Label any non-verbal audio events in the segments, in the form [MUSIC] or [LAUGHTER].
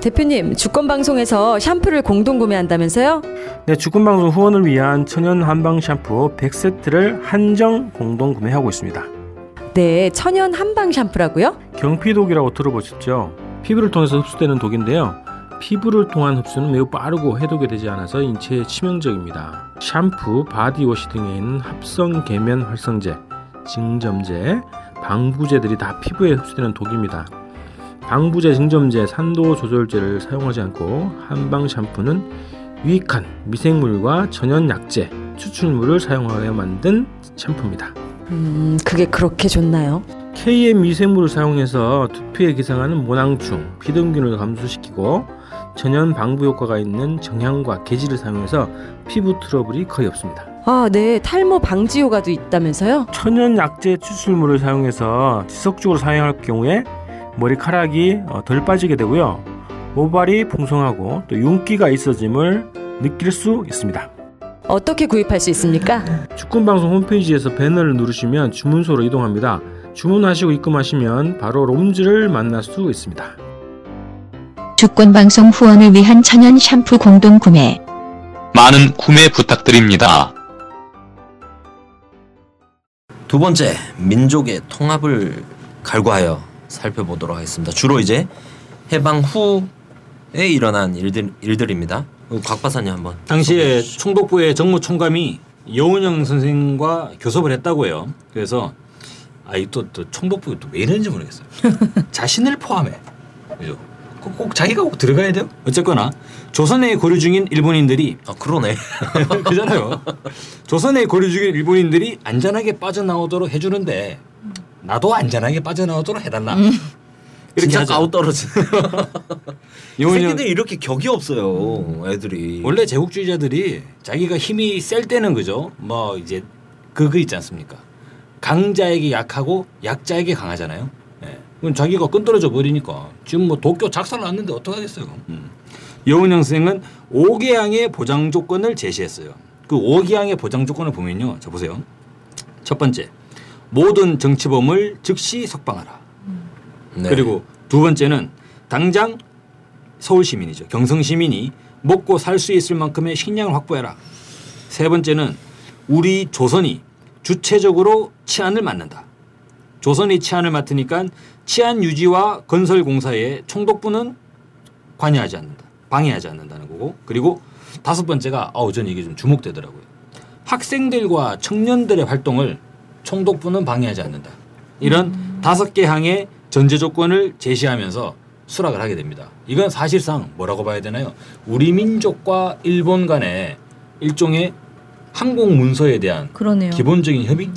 대표님, 주권 방송에서 샴푸를 공동 구매한다면서요? 네, 주권방송 후원을 위한 천연 한방 샴푸 100세트를 한정 공동 구매하고 있습니다. 네, 천연 한방 샴푸라고요? 경피독이라고 들어보셨죠? 피부를 통해서 흡수되는 독인데요. 피부를 통한 흡수는 매우 빠르고 해독이 되지 않아서 인체에 치명적입니다. 샴푸, body wash 등에 있는 합성 계면 활성제, 증점제, 방부제들이 다 피부에 흡수되는 독입니다. 방부제, 증점제, 산도 조절제를 사용하지 않고 한방 샴푸는 유익한 미생물과 천연 약재, 추출물을 사용하여 만든 샴푸입니다. 음, 그게 그렇게 좋나요? KM 미생물을 사용해서 두피에 기생하는 모낭충, 피등균을 감소시키고 천연 방부 효과가 있는 정향과 계지를 사용해서 피부 트러블이 거의 없습니다. 아, 네, 탈모 방지 효과도 있다면서요? 천연 약재 추출물을 사용해서 지속적으로 사용할 경우에 머리카락이 어, 덜 빠지게 되고요. 모발이 풍성하고 또 윤기가 있어짐을 느낄 수 있습니다. 어떻게 구입할 수 있습니까? 축구방송 홈페이지에서 배너를 누르시면 주문소로 이동합니다. 주문하시고 입금하시면 바로 롬즈를 만날 수 있습니다. 주권 방송 후원을 위한 천연 샴푸 공동 구매. 많은 구매 부탁드립니다. 두 번째 민족의 통합을 갈구하여 살펴보도록 하겠습니다. 주로 이제 해방 후에 일어난 일들 일들입니다. 어, 곽 박사님 한번. 당시에 총독부의 정무총감이 여운영 선생과 교섭을 했다고 해요. 그래서 아이 또, 또 총독부 또왜 이러는지 모르겠어요. [LAUGHS] 자신을 포함해. 그죠? 꼭, 꼭 자기가 꼭 들어가야 돼요? 어쨌거나 조선에 고려 중인 일본인들이 아 그러네. [LAUGHS] 그잖아요. 조선에 고려 중인 일본인들이 안전하게 빠져나오도록 해주는데 나도 안전하게 빠져나오도록 해달라. 이렇게 진짜 하죠. 아웃 떨어지. 새끼들 이렇게 격이 없어요. 애들이. 원래 제국주의자들이 자기가 힘이 셀 때는 그죠. 뭐 이제 그거 있지 않습니까? 강자에게 약하고 약자에게 강하잖아요. 예. 그럼 자기가 끈떨어져 버리니까 지금 뭐 도쿄 작살 났는데 어떡하겠어요. 음. 여운영 선생은 5개항의 보장 조건을 제시했어요. 그 5개항의 보장 조건을 보면요. 자 보세요. 첫 번째. 모든 정치범을 즉시 석방하라. 네. 그리고 두 번째는 당장 서울 시민이죠. 경성 시민이 먹고 살 수 있을 만큼의 식량을 확보해라. 세 번째는 우리 조선이 주체적으로 치안을 맡는다. 조선이 치안을 맡으니까 치안 유지와 건설 공사에 총독부는 관여하지 않는다. 방해하지 않는다는 거고. 그리고 다섯 번째가 아우 전 이게 좀 주목되더라고요. 학생들과 청년들의 활동을 총독부는 방해하지 않는다. 이런 다섯 개 항의 전제 조건을 제시하면서 수락을 하게 됩니다. 이건 사실상 뭐라고 봐야 되나요? 우리 민족과 일본 간의 일종의 항공 문서에 대한 그러네요. 기본적인 협의.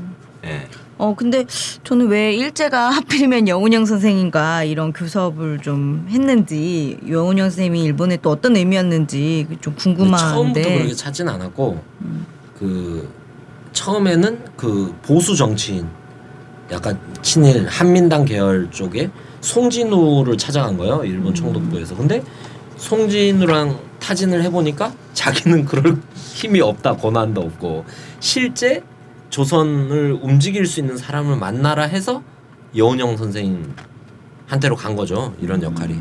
예. 어 근데 저는 왜 일제가 하필이면 여운영 선생님과 이런 교섭을 좀 했는지 여운영 선생님이 일본에 또 어떤 의미였는지 좀 처음부터 궁금한데 그렇게 찾진 않았고 그 처음에는 그 보수 정치인 약간 친일 한민당 계열 쪽에 송진우를 찾아간 거예요 일본 총독부에서. 근데 송진우랑 타진을 해보니까 자기는 그럴 힘이 없다 권한도 없고. 실제 조선을 움직일 수 있는 사람을 만나라 해서 여운영 선생한테로 간 거죠 이런 역할이.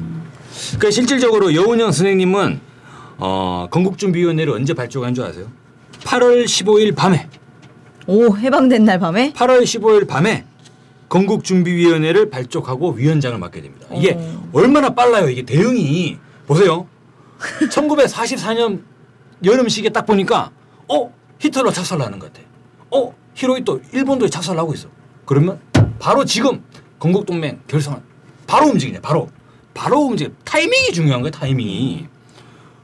그러니까 실질적으로 여운영 선생님은 어, 건국준비위원회를 언제 발족한 줄 아세요? 8월 15일 밤에 오 해방된 날 밤에 8월 15일 밤에 건국준비위원회를 발족하고 위원장을 맡게 됩니다. 이게 어. 얼마나 빨라요. 이게 대응이 보세요. [LAUGHS] 1944년 여름식에 딱 보니까 어 히틀러 작살나는 것 같아. 어 히로히토 일본도 작살나고 있어. 그러면 바로 지금 건국동맹 결성한 바로 움직이네. 바로 바로 움직여. 타이밍이 중요한 거예요. 타이밍이.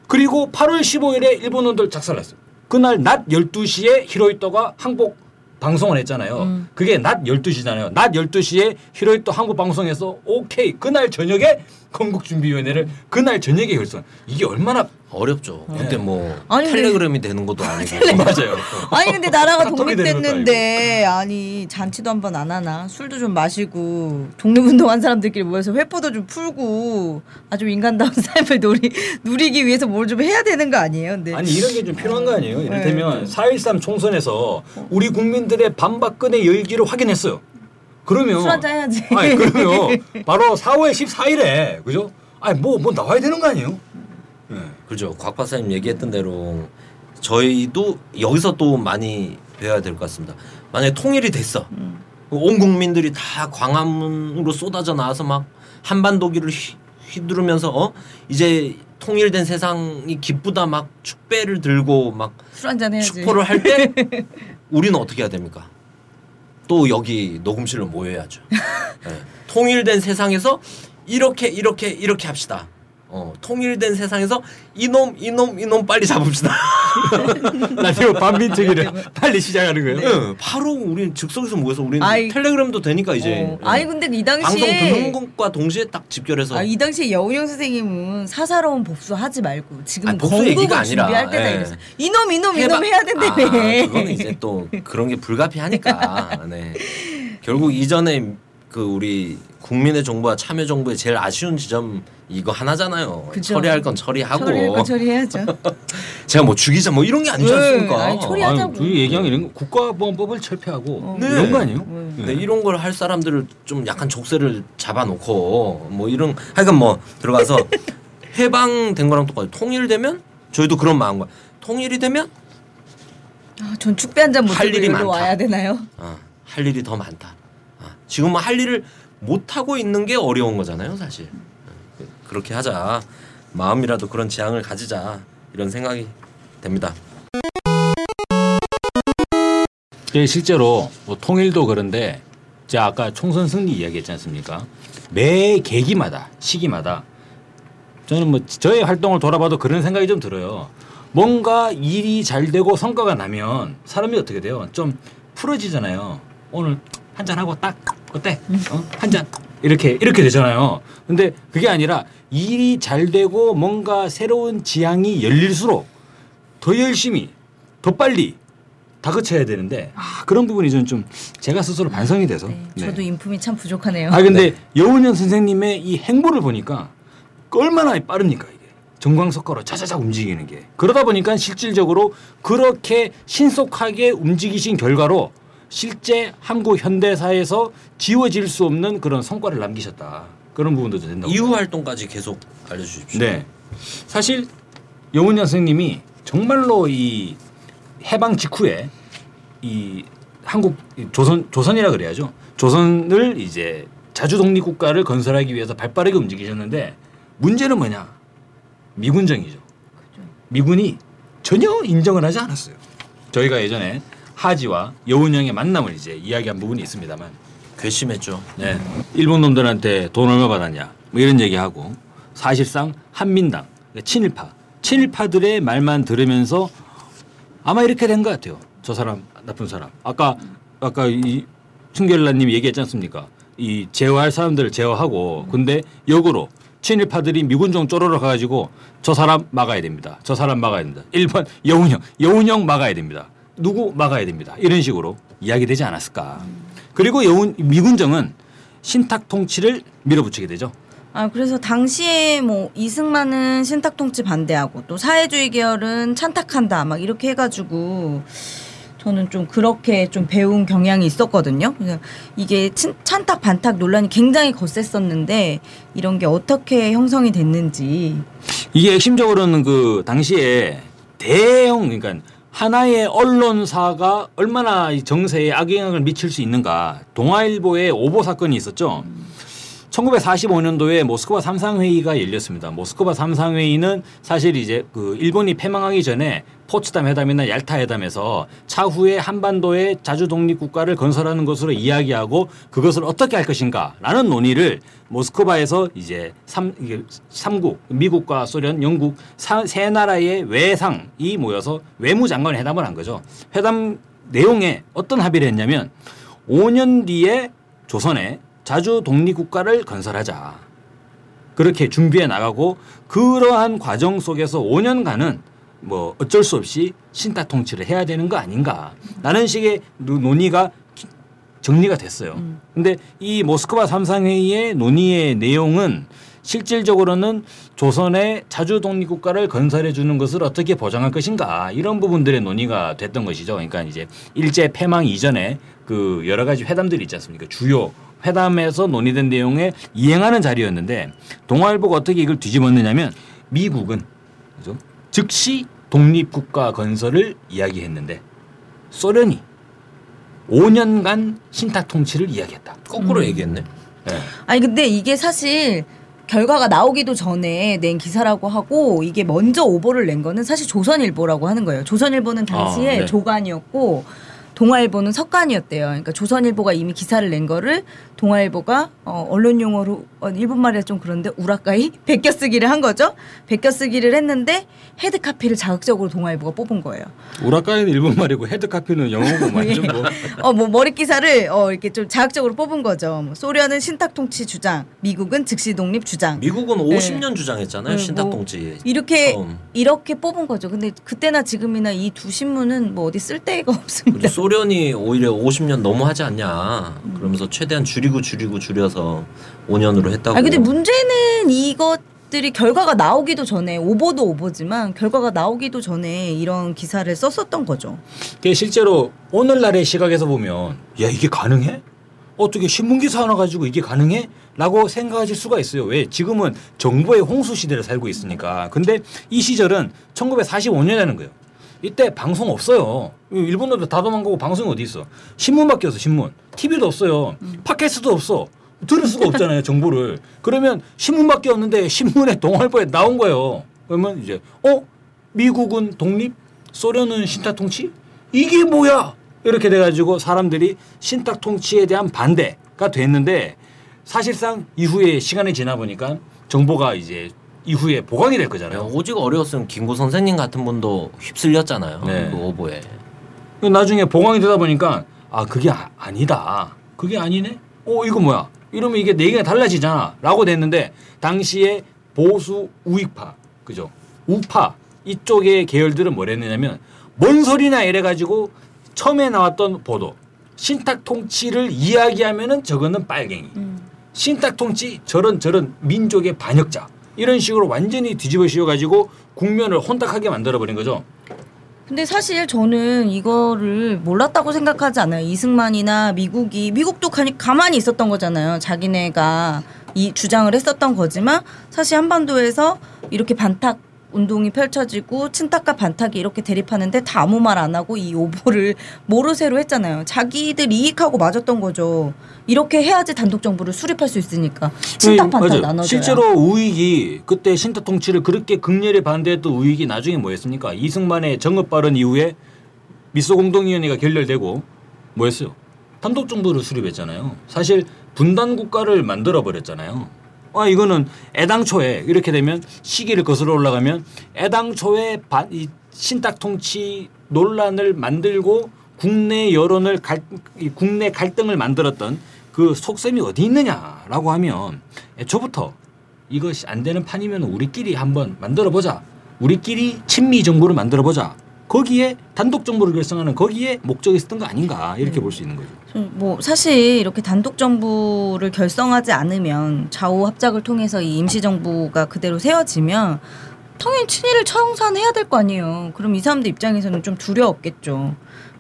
그리고 8월 15일에 일본원들 작살났어요. 그날 낮 12시에 히로히토가 항복 방송을 했잖아요. 음. 그게 낮 12시잖아요. 낮 12시에 히로히토 한국 방송에서 오케이. 그날 저녁에 건국준비위원회를 그날 저녁에 결성. 이게 얼마나 어렵죠. 그때 뭐 아니, 근데- 텔레그램이 되는 것도 아니고 [LAUGHS] 맞아요. 아니 근데 나라가 독립됐는데 아니 잔치도 한번 안 하나 술도 좀 마시고 독립운동한 사람들끼리 모여서 회포도 좀 풀고 아주 인간다운 [LAUGHS] 삶을 누리, 누리기 위해서 뭘 좀 해야 되는 거 아니에요? 근데 아니 이런 게 좀 필요한 거 아니에요? 네. 이를테면 4.13 총선에서 우리 국민들의 반박근의 열기를 확인했어요. 그러면 술 한잔 해야지. 아니 그러면 바로 4월 14일에 그죠? 아니 뭐뭐 나와야 되는 거 아니에요? 예. 그렇죠. 곽 박사님 얘기했던 대로 저희도 여기서 또 많이 배워야 될 것 같습니다. 만약에 통일이 됐어. 온 국민들이 다 광화문으로 쏟아져 나와서 막 한반도기를 휘, 휘두르면서 어 이제 통일된 세상이 기쁘다 막 축배를 들고 막술 한잔 해야지. 축포를 할 때 [LAUGHS] 우리는 어떻게 해야 됩니까? 또 여기 녹음실로 모여야죠. 예. [LAUGHS] 통일된 세상에서 이렇게 이렇게 이렇게 합시다. 어, 통일된 세상에서 이놈 이놈 이놈 빨리 잡읍시다. [LAUGHS] 라디오 반민특위를 빨리 시작하는 거예요. 예, 바로 우리는 즉석에서 모여서 우리는 아이. 텔레그램도 되니까 이제 어. 예. 아니 근데 이 방송 당시에 듣는 것과 동시에 딱 집결해서 아, 이 당시에 여운영 선생님은 사사로운 복수 하지 말고 지금 아니, 복수 건국을 얘기가 아니라, 준비할 때다 예. 이랬어. 이놈 이놈 해봐- 이놈 해야 된다며. 아, 그거는 이제 또 그런 게 불가피하니까. [LAUGHS] 네. 결국 이전에 그 우리 국민의 정부와 참여 정부의 제일 아쉬운 지점 이거 하나잖아요. 그죠. 처리할 건 처리하고. 처리할 건 처리해야죠. [LAUGHS] 제가 뭐 죽이자 뭐 이런 게 아니지 네, 않습니까? 아니, 처리하자고. 아니, 그 얘기한 게 이런 거 국가보안법을 철폐하고 어. 네. 이런 거 아니에요? 네, 이런 걸 할 사람들을 좀 약간 족쇄를 잡아놓고 뭐 이런 하여간 뭐 들어가서 [LAUGHS] 해방된 거랑 똑같아요. 통일되면 저희도 그런 마음과 통일이 되면 아, 전 축배 한 잔 못할 들고 일이 많다. 와야 되나요? 아, 할 일이 더 많다. 아, 지금은 할 일을 못 하고 있는 게 어려운 거잖아요, 사실. 아, 그렇게 하자. 마음이라도 그런 지향을 가지자. 이런 생각이 됩니다. 예, 실제로 뭐 통일도 그런데 제가 아까 총선 승리 이야기했지 않습니까? 매 계기마다 시기마다 저는 뭐 저의 활동을 돌아봐도 그런 생각이 좀 들어요. 뭔가 일이 잘 되고 성과가 나면 사람이 어떻게 돼요? 좀 풀어지잖아요. 오늘 한 잔 하고 딱 어때? 어? 한잔 이렇게 이렇게 되잖아요. 근데 그게 아니라 일이 잘 되고 뭔가 새로운 지향이 열릴수록 더 열심히 더 빨리 다그쳐야 되는데 아, 그런 부분이 저는 좀 제가 스스로 반성이 돼서 네, 네. 저도 인품이 참 부족하네요. 아 근데 여운현 선생님의 이 행보를 보니까 얼마나 빠릅니까 이게 정광석가로 차차차 움직이는 게 그러다 보니까 실질적으로 그렇게 신속하게 움직이신 결과로 실제 한국 현대사에서 지워질 수 없는 그런 성과를 남기셨다 그런 부분도 좀 된다고 이후 활동까지 계속 알려주십시오. 네. 사실 여운현 선생님이 정말로 이 해방 직후에 이 한국 이 조선 조선이라 그래야죠. 조선을 이제 자주 독립 국가를 건설하기 위해서 발빠르게 움직이셨는데 문제는 뭐냐? 미군정이죠. 미군이 전혀 인정을 하지 않았어요. 저희가 예전에 하지와 여운형의 만남을 이제 이야기한 부분이 있습니다만 괘씸했죠. 네. 일본 놈들한테 돈 얼마 받았냐 뭐 이런 얘기하고 사실상 한민당 그러니까 친일파 친일파들의 말만 들으면서 아마 이렇게 된 것 같아요. 저 사람 나쁜 사람. 아까 아까 이 충결라님 얘기했지 않습니까? 이 제어할 사람들을 제어하고 근데 역으로 친일파들이 미군정 쪼르러 가가지고 저 사람 막아야 됩니다. 저 사람 막아야 됩니다. 1번 여운형 여운형 막아야 됩니다. 누구 막아야 됩니다. 이런 식으로 이야기되지 않았을까. 그리고 여운 미군정은 신탁 통치를 밀어붙이게 되죠. 아 그래서 당시에 뭐 이승만은 신탁 통치 반대하고 또 사회주의 계열은 찬탁한다 막 이렇게 해가지고 저는 좀 그렇게 좀 배운 경향이 있었거든요. 그래서 이게 친, 찬탁 반탁 논란이 굉장히 거셌었는데 이런 게 어떻게 형성이 됐는지 이게 핵심적으로는 그 당시에 대형 그러니까 하나의 언론사가 얼마나 이 정세에 악영향을 미칠 수 있는가 동아일보의 오보 사건이 있었죠. 1945년도에 모스크바 삼상회의가 열렸습니다. 모스크바 삼상회의는 사실 이제 그 일본이 패망하기 전에 포츠담 회담이나 얄타 회담에서 차후에 한반도에 자주 독립 국가를 건설하는 것으로 이야기하고 그것을 어떻게 할 것인가라는 논의를 모스크바에서 이제 삼 이게 삼국 미국과 소련, 영국 사, 세 나라의 외상이 모여서 외무장관 회담을 한 거죠. 회담 내용에 어떤 합의를 했냐면 5년 뒤에 조선에 자주 독립국가를 건설하자. 그렇게 준비해 나가고 그러한 과정 속에서 5년간은 뭐 어쩔 수 없이 신탁 통치를 해야 되는 거 아닌가 라는 식의 노- 논의가 기- 정리가 됐어요. 근데 이 모스크바 삼상회의의 논의의 내용은 실질적으로는 조선의 자주 독립 국가를 건설해 주는 것을 어떻게 보장할 것인가 이런 부분들의 논의가 됐던 것이죠. 그러니까 이제 일제 패망 이전에 그 여러 가지 회담들이 있지 않습니까? 주요 회담에서 논의된 내용에 이행하는 자리였는데 동아일보가 어떻게 이걸 뒤집었느냐면 미국은 그죠? 즉시 독립국가 건설을 이야기했는데 소련이 5년간 신탁 통치를 이야기했다. 거꾸로 얘기했네. 예. 아니 근데 이게 사실 결과가 나오기도 전에 낸 기사라고 하고 이게 먼저 오보를 낸 거는 사실 조선일보라고 하는 거예요. 조선일보는 당시에 아, 네. 조간이었고 동아일보는 석간이었대요. 그러니까 조선일보가 이미 기사를 낸 거를 동아일보가 어, 언론 용어로 어, 일본 말이라 좀 그런데 우라카이 [LAUGHS] 베껴쓰기를 한 거죠. 베껴쓰기를 했는데 head copy를 자극적으로 동아일보가 뽑은 거예요. 우라카이는 일본 말이고 head copy는 영어고 [LAUGHS] 완전 뭐 어, 뭐 머리 기사를 어, 이렇게 좀 자극적으로 뽑은 거죠. 뭐 소련은 신탁 통치 주장, 미국은 즉시 독립 주장. 미국은 네. 50년 주장했잖아요. 네, 신탁 뭐 통치. 이렇게 처음. 이렇게 뽑은 거죠. 근데 그때나 지금이나 이 두 신문은 뭐 어디 쓸 데가 없습니다. 소련이 오히려 50년 너무 하지 않냐. 그러면서 최대한 줄이고 줄이고 줄여서 5년으로 했다고. 아 근데 문제는 이것 들이 결과가 나오기도 전에 오보도 오보지만 결과가 나오기도 전에 이런 기사를 썼었던 거죠. 그게 실제로 오늘날의 시각에서 보면 야 이게 가능해? 어떻게 신문 기사 하나 가지고 이게 가능해? 라고 생각하실 수가 있어요. 왜? 지금은 정보의 홍수 시대를 살고 있으니까. 근데 이 시절은 1945년이라는 거예요. 이때 방송 없어요. 일본어도 다 도망 가고 방송이 어디 있어? 신문밖에 없어, 신문. TV도 없어요. 팟캐스트도 없어. 들을 수가 없잖아요, [LAUGHS] 정보를. 그러면 신문밖에 없는데 신문에 동아일보에 나온 거예요. 그러면 이제 어? 미국은 독립? 소련은 신탁 통치? 이게 뭐야? 이렇게 돼가지고 사람들이 신탁 통치에 대한 반대가 됐는데 사실상 이후에 시간이 지나 보니까 정보가 이제 이후에 보강이 될 네, 거잖아요. 오직 어려웠으면 김구 선생님 같은 분도 휩쓸렸잖아요. 네. 그 오보에. 나중에 보강이 되다 보니까 아 그게 아, 아니다. 그게 아니네. 어 이거 뭐야? 이러면 이게 네 개가 달라지잖아.라고 됐는데 당시에 보수 우익파 그죠? 우파 이쪽의 계열들은 뭐랬느냐면 뭔 소리나 이래 가지고 처음에 나왔던 보도 신탁 통치를 이야기하면은 저거는 빨갱이. 신탁 통치 저런 저런 민족의 반역자 이런 식으로 완전히 뒤집어 씌워가지고 국면을 혼탁하게 만들어 버린 거죠. 근데 사실 저는 이거를 몰랐다고 생각하지 않아요. 이승만이나 미국이 미국도 가만히 있었던 거잖아요. 자기네가 이 주장을 했었던 거지만 사실 한반도에서 이렇게 반탁 운동이 펼쳐지고 친탁과 반탁이 이렇게 대립하는데 다 아무 말 안 하고 이 오보를 모르쇠로 했잖아요. 자기들 이익하고 맞았던 거죠. 이렇게 해야지 단독 정부를 수립할 수 있으니까 친탁 반탁. 나눠줘야. 실제로 우익이 그때 신탁 통치를 그렇게 극렬히 반대했던 우익이 나중에 뭐였습니까? 이승만의 정업 발언 이후에 미소 공동위원회가 결렬되고 뭐였어요? 단독 정부를 수립했잖아요. 사실 분단 국가를 만들어 버렸잖아요. 아 이거는 애당초에 이렇게 되면 시기를 거슬러 올라가면 애당초에 반, 이 신탁 통치 논란을 만들고 국내 여론을 갈, 이 국내 갈등을 만들었던 그 속셈이 어디 있느냐라고 하면 애초부터 이것이 안 되는 판이면 우리끼리 한번 만들어 보자. 우리끼리 친미 정부를 만들어 보자. 거기에 단독 정부를 결성하는 거기에 목적이 있었던 거 아닌가 이렇게 볼 수 있는 거죠. 뭐 사실 이렇게 단독 정부를 결성하지 않으면 좌우 합작을 통해서 이 임시 정부가 그대로 세워지면 당연히 친일을 청산해야 될 거 아니에요. 그럼 이 사람들 입장에서는 좀 두려웠겠죠.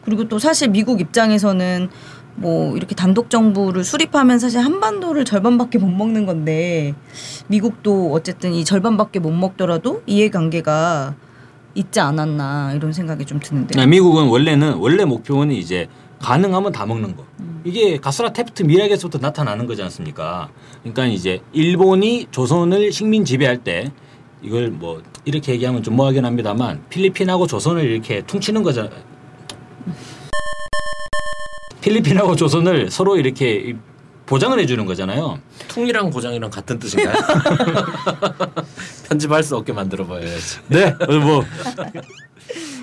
그리고 또 사실 미국 입장에서는 뭐 이렇게 단독 정부를 수립하면 사실 한반도를 절반밖에 못 먹는 건데 미국도 어쨌든 이 절반밖에 못 먹더라도 이해관계가 있지 않았나 이런 생각이 좀 드는데. 네, 미국은 원래는 원래 목표는 이제 가능하면 다 먹는 거. 이게 가스라 테프트 미락에서부터 나타나는 거지 않습니까? 그러니까 이제 일본이 조선을 식민 지배할 때 이걸 뭐 이렇게 얘기하면 좀 뭐하긴 합니다만 필리핀하고 조선을 이렇게 퉁치는 거잖아. 필리핀하고 조선을 서로 이렇게 보장을 해주는 거잖아요. 퉁이랑 고장이랑 같은 뜻인가요? [LAUGHS] 편집할 수 없게 만들어 봐야지. 네, 어, 뭐 [LAUGHS]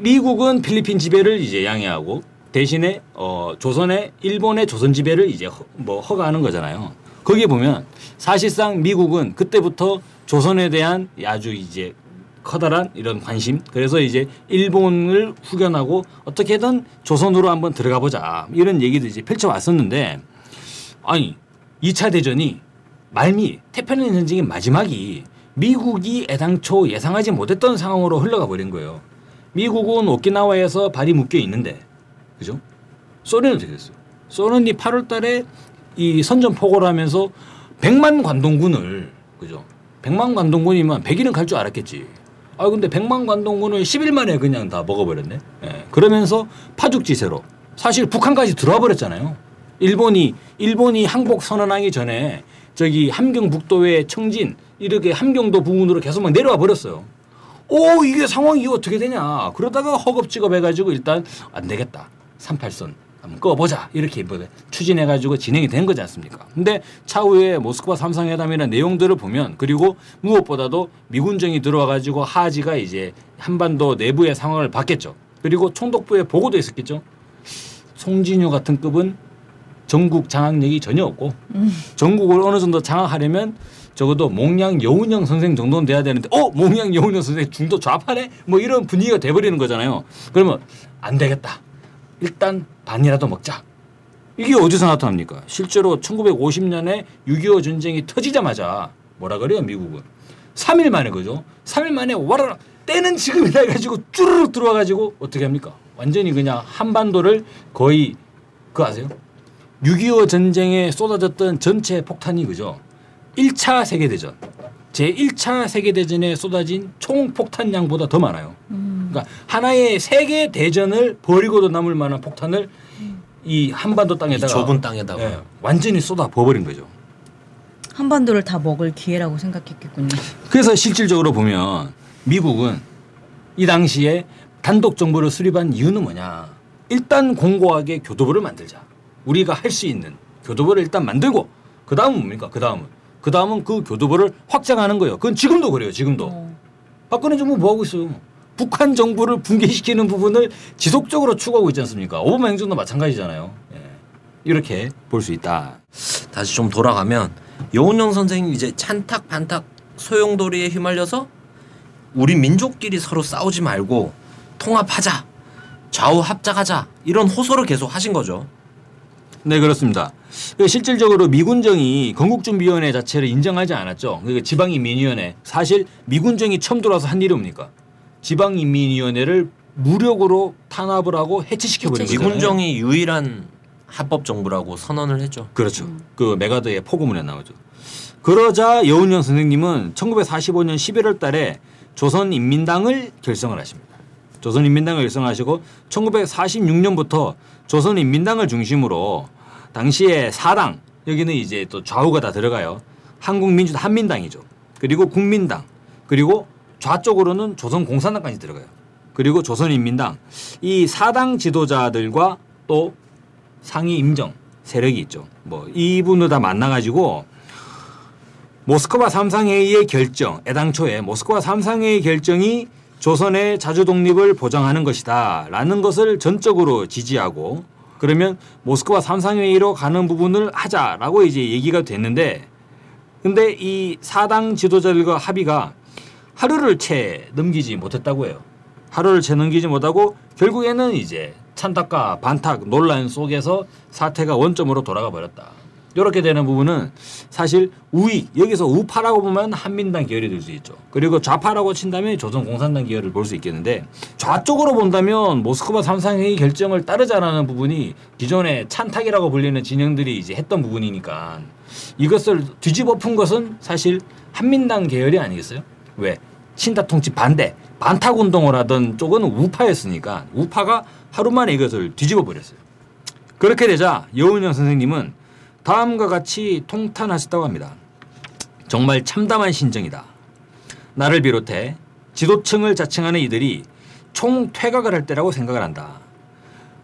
미국은 필리핀 지배를 이제 양해하고 대신에 어 조선의 일본의 조선 지배를 이제 허, 뭐 허가하는 거잖아요. 거기에 보면 사실상 미국은 그때부터 조선에 대한 아주 이제 커다란 이런 관심. 그래서 이제 일본을 후견하고 어떻게든 조선으로 한번 들어가 보자 이런 얘기도 이제 펼쳐 왔었는데 아니 2차 대전이 말미 태평양 전쟁의 마지막이 미국이 애당초 예상하지 못했던 상황으로 흘러가 버린 거예요. 미국은 오키나와에서 발이 묶여 있는데 그죠? 소련은 어떻게 됐어요? 소련이 8월 달에 이 선전포고를 하면서 100만 관동군을 그죠? 100만 관동군이면 100일은 갈 줄 알았겠지. 아 근데 100만 관동군을 10일 만에 그냥 다 먹어버렸네. 예. 그러면서 파죽지세로 사실 북한까지 들어와 버렸잖아요. 일본이 일본이 항복 선언하기 전에 저기 함경북도의 청진 이렇게 함경도 부근으로 계속 막 내려와 버렸어요. 오 이게 상황이 어떻게 되냐? 그러다가 허겁지겁 해가지고 일단 안 되겠다. 38선 한번 꺼보자. 이렇게 뭐 추진해가지고 진행이 된 거지 않습니까? 근데 차후에 모스크바 삼상회담이라는 내용들을 보면 그리고 무엇보다도 미군정이 들어와가지고 하지가 이제 한반도 내부의 상황을 봤겠죠. 그리고 총독부에 보고도 있었겠죠. 송진유 같은 급은 전국 장악력이 전혀 없고 전국을 어느 정도 장악하려면 적어도 몽양 여운형 선생 정도는 돼야 되는데 어 몽양 여운형 선생 중도 좌파네 뭐 이런 분위기가 돼버리는 거잖아요. 그러면 안 되겠다. 일단 반이라도 먹자. 이게 어디서 나타납니까? 실제로 1950년에 6.25 전쟁이 터지자마자 뭐라 그래요 미국은 3일 만에 그죠? 3일 만에 와라라 때는 지금이다 해가지고 쭈르륵 들어와가지고 어떻게 합니까? 완전히 그냥 한반도를 거의 그거 아세요? 6.25 전쟁에 쏟아졌던 전체 폭탄이 그죠? 1차 세계대전 제 1차 세계대전에 쏟아진 총 폭탄량보다 더 많아요. 그러니까 하나의 세계 대전을 버리고도 남을 만한 폭탄을 이 한반도 이 땅에다가 좁은 땅에다가 예, 완전히 쏟아 부어버린 거죠. 한반도를 다 먹을 기회라고 생각했겠군요. 그래서 실질적으로 보면 미국은 이 당시에 단독 정부를 수립한 이유는 뭐냐? 일단 공고하게 교도부를 만들자. 우리가 할 수 있는 교도부를 일단 만들고 그 다음은 뭡니까? 그 다음은 그 다음은 그 교도부를 확장하는 거예요. 그건 지금도 그래요. 지금도 어. 박근혜 정부 뭐 하고 있어요? 북한 정부를 붕괴시키는 부분을 지속적으로 추구하고 있지 않습니까? 오바마 행정도 마찬가지잖아요. 예. 이렇게 볼 수 있다. 다시 좀 돌아가면 여운영 선생님 이제 찬탁 반탁 소용돌이에 휘말려서 우리 민족끼리 서로 싸우지 말고 통합하자 좌우 합작하자 이런 호소를 계속 하신 거죠. 네 그렇습니다. 그 실질적으로 미군정이 건국준비위원회 자체를 인정하지 않았죠. 그러니까 지방인민위원회 사실 미군정이 처음 들어와서 한 일이 뭡니까? 지방인민위원회를 무력으로 탄압을 하고 해체시켜 버린 거잖아요. 미군정이 유일한 합법 정부라고 선언을 했죠. 그렇죠. 그 메가드의 포고문에 나오죠. 그러자 여운영 선생님은 1945년 11월 달에 조선인민당을 결성을 하십니다. 조선인민당을 결성하시고 1946년부터 조선인민당을 중심으로 당시에 사당 여기는 이제 또 좌우가 다 들어가요. 한국민주 한민당이죠. 그리고 국민당 그리고 좌쪽으로는 조선공산당까지 들어가요. 그리고 조선인민당 이 사당 지도자들과 또 상위 임정 세력이 있죠. 뭐 이분을 다 만나가지고 모스크바 삼상회의의 결정, 애당초에 모스크바 삼상회의 결정이 조선의 자주 독립을 보장하는 것이다 라는 것을 전적으로 지지하고 그러면 모스크바 삼상회의로 가는 부분을 하자라고 이제 얘기가 됐는데 근데 이 사당 지도자들과 합의가 하루를 채 넘기지 못했다고 해요. 하루를 채 넘기지 못하고 결국에는 이제 찬탁과 반탁 논란 속에서 사태가 원점으로 돌아가 버렸다. 이렇게 되는 부분은 사실 우익 여기서 우파라고 보면 한민당 계열이 될 수 있죠. 그리고 좌파라고 친다면 조선공산당 계열을 볼 수 있겠는데 좌쪽으로 본다면 모스크바 삼상회의 결정을 따르자라는 부분이 기존의 찬탁이라고 불리는 진영들이 이제 했던 부분이니까 이것을 뒤집어 푼 것은 사실 한민당 계열이 아니겠어요? 왜? 친다 통치 반대 반탁 운동을 하던 쪽은 우파였으니까 우파가 하루 만에 이것을 뒤집어 버렸어요. 그렇게 되자 여운영 선생님은 다음과 같이 통탄하셨다고 합니다. 정말 참담한 신정이다. 나를 비롯해 지도층을 자칭하는 이들이 총 퇴각을 할 때라고 생각을 한다.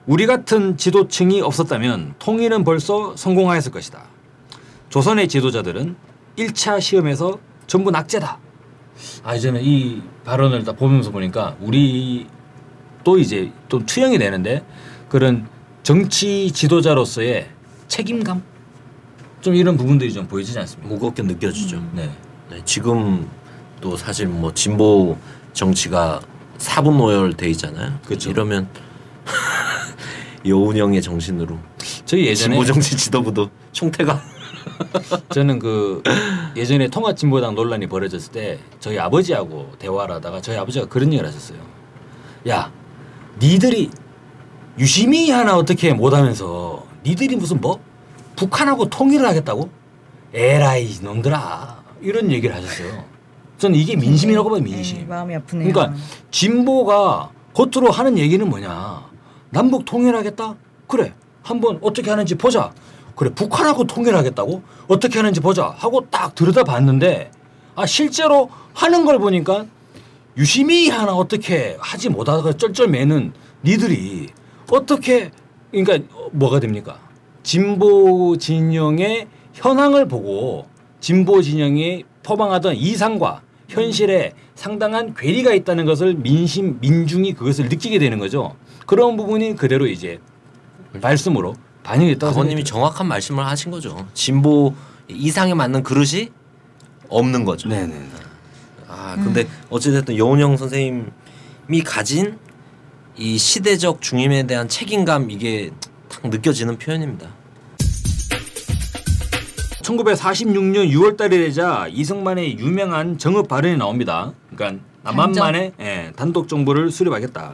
우리 같은 지도층이 없었다면 통일은 벌써 성공하였을 것이다. 조선의 지도자들은 1차 시험에서 전부 낙제다. 아 이제는 이 발언을 다 보면서 보니까 우리 또 이제 좀 투영이 되는데 그런 정치 지도자로서의 책임감 좀 이런 부분들이 좀 보이지 않습니까? 무겁게 느껴지죠. 네. 네, 지금 또 사실 뭐 진보 정치가 사분 오열돼 있잖아요. 그렇죠. 이러면 [LAUGHS] 여운형의 정신으로 저희 예전에 진보 정치 지도부도 총태가 [LAUGHS] 저는 그 예전에 통합진보당 논란이 벌어졌을 때 저희 아버지하고 대화를 하다가 저희 아버지가 그런 얘기를 하셨어요. 야, 니들이 유시민 하나 어떻게 못하면서 니들이 무슨 뭐 북한하고 통일을 하겠다고? 에라이 놈들아 이런 얘기를 하셨어요. 저는 이게 민심이라고 봐요 민심. 에이, 마음이 아프네요. 그러니까 진보가 겉으로 하는 얘기는 뭐냐? 남북 통일하겠다? 그래. 한번 어떻게 하는지 보자. 그래. 북한하고 통일하겠다고? 어떻게 하는지 보자. 하고 딱 들여다봤는데 아 실제로 하는 걸 보니까 유심히 하나 어떻게 하지 못하다가 쩔쩔매는 니들이 어떻게 그러니까 뭐가 됩니까? 진보 진영의 현황을 보고 진보 진영이 포방하던 이상과 현실에 상당한 괴리가 있다는 것을 민심 민중이 그것을 느끼게 되는 거죠. 그런 부분이 그대로 이제 말씀으로 반영이 됐다고 아버님이. 정확한 말씀을 하신 거죠. 진보 이상에 맞는 그릇이 없는 거죠. 네네. 아 근데 어찌됐든 여운형 선생님이 가진 이 시대적 중임에 대한 책임감 이게 딱 느껴지는 표현입니다. 1946년 6월 달이 되자 이승만의 유명한 정읍 발언이 나옵니다. 그러니까 남한만의 예, 단독 정부를 수립하겠다.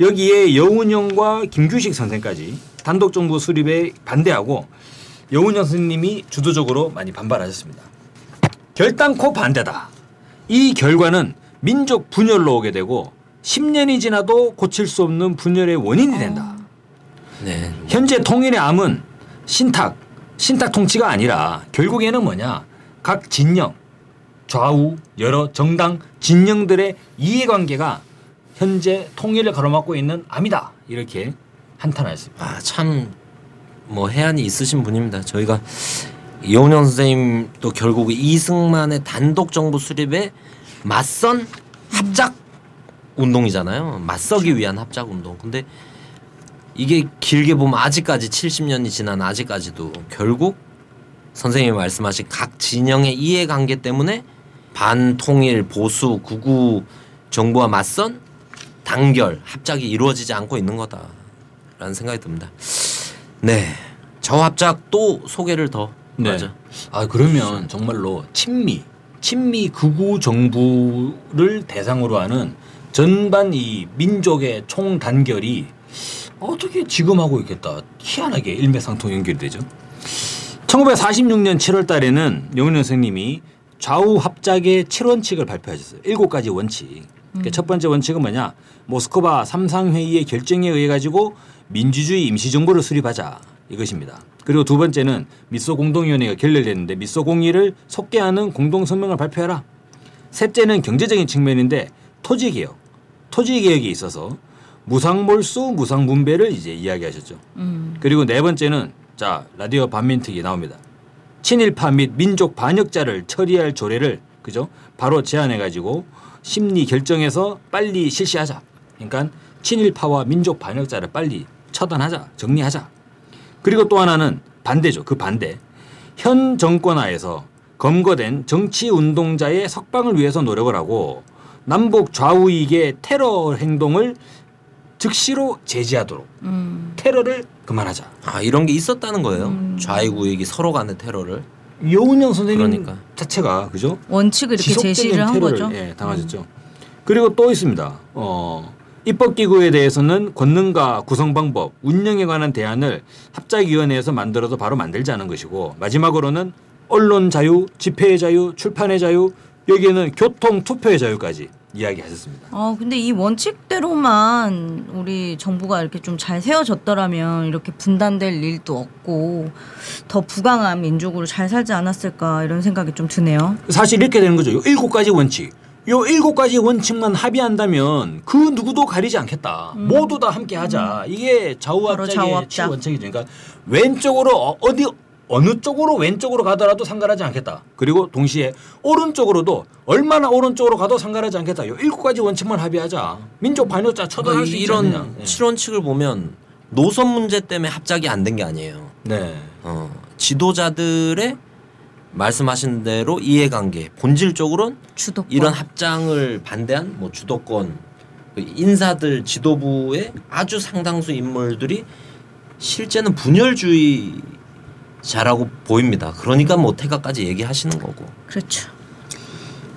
여기에 여운형과 김규식 선생까지 단독 정부 수립에 반대하고 여운형 선생님이 주도적으로 많이 반발하셨습니다. 결단코 반대다. 이 결과는 민족 분열로 오게 되고 10년이 지나도 고칠 수 없는 분열의 원인이 된다. 네. 현재 통일의 암은 신탁, 신탁 통치가 아니라 결국에는 뭐냐? 각 진영, 좌우, 여러 정당, 진영들의 이해관계가 현재 통일을 가로막고 있는 암이다. 이렇게 한탄하였습니다. 아참 뭐 해안이 있으신 분입니다. 저희가 이용현 선생님도 결국 이승만의 단독 정부 수립에 맞선 합작 운동이잖아요. 맞서기 위한 합작 운동. 근데 이게 길게 보면 아직까지 70년이 지난 아직까지도 결국 선생님이 말씀하신 각 진영의 이해관계 때문에 반통일 보수 구구 정부와 맞선 단결 합작이 이루어지지 않고 있는 거다라는 생각이 듭니다. 네, 저 합작 또 소개를 더 네. 하죠. 아 그러면 정말로 친미, 친미 극우 정부를 대상으로 하는 전반 이 민족의 총 단결이 어떻게 지금 하고 있겠다 희한하게 일맥상통 연결이 되죠. 1946년 7월 달에는 영훈 선생님이 좌우 합작의 7원칙을 발표하셨어요. 일곱 가지 원칙. 그러니까 첫 번째 원칙은 뭐냐? 모스크바 삼상회의의 결정에 의해 가지고 민주주의 임시정부를 수립하자 이것입니다. 그리고 두 번째는 미소 공동위원회가 결렬됐는데 미소 공의를 속개하는 공동 성명을 발표해라. 셋째는 경제적인 측면인데 토지 개혁, 토지 개혁에 있어서 무상몰수, 무상분배를 이제 이야기하셨죠. 그리고 네 번째는 자 라디오 반민특위 나옵니다. 친일파 및 민족 반역자를 처리할 조례를 그죠 바로 제안해 가지고 심리 결정해서 빨리 실시하자. 그러니까 친일파와 민족 반역자를 빨리 처단하자, 정리하자. 그리고 또 하나는 반대죠. 그 반대. 현 정권 하에서 검거된 정치 운동자의 석방을 위해서 노력을 하고 남북 좌우익의 테러 행동을 즉시로 제지하도록 음. 테러를 그만하자. 아 이런 게 있었다는 거예요. 좌이구익이 서로 간의 테러를. 여운영 선생님 그러니까. 자체가 그죠? 원칙을 이렇게 제시를 한 테러를 거죠. 예, 당하셨죠. 그리고 또 있습니다. 어, 입법기구에 대해서는 권능과 구성 방법, 운영에 관한 대안을 합작위원회에서 만들어도 바로 만들자는 것이고 마지막으로는 언론 자유, 집회의 자유, 출판의 자유, 여기에는 교통 투표의 자유까지 이야기하셨습니다. 아 근데 이 원칙대로만 우리 정부가 이렇게 좀 잘 세워졌더라면 이렇게 분단될 일도 없고 더 부강한 민족으로 잘 살지 않았을까 이런 생각이 좀 드네요. 사실 이렇게 되는 거죠. 요 일곱 가지 원칙. 요 일곱 가지 원칙만 합의한다면 그 누구도 가리지 않겠다. 모두 다 함께 하자. 이게 바로 좌우합작의 좌우합작. 칠 원칙이죠. 그러니까 왼쪽으로 어- 어디 어느 쪽으로 왼쪽으로 가더라도 상관하지 않겠다. 그리고 동시에 오른쪽으로도 얼마나 오른쪽으로 가도 상관하지 않겠다. 요 일곱 가지 원칙만 합의하자. 민족 반역자 처단할 수 있지 이런. 네. 칠원칙을 보면 노선 문제 때문에 합작이 안 된 게 아니에요. 네. 어, 지도자들의 말씀하신 대로 이해관계 본질적으로는 주도권. 이런 합장을 반대한 뭐 주도권 그 인사들 지도부의 아주 상당수 인물들이 실제는 분열주의 자라고 보입니다. 그러니까 뭐 태가까지 얘기하시는 거고. 그렇죠.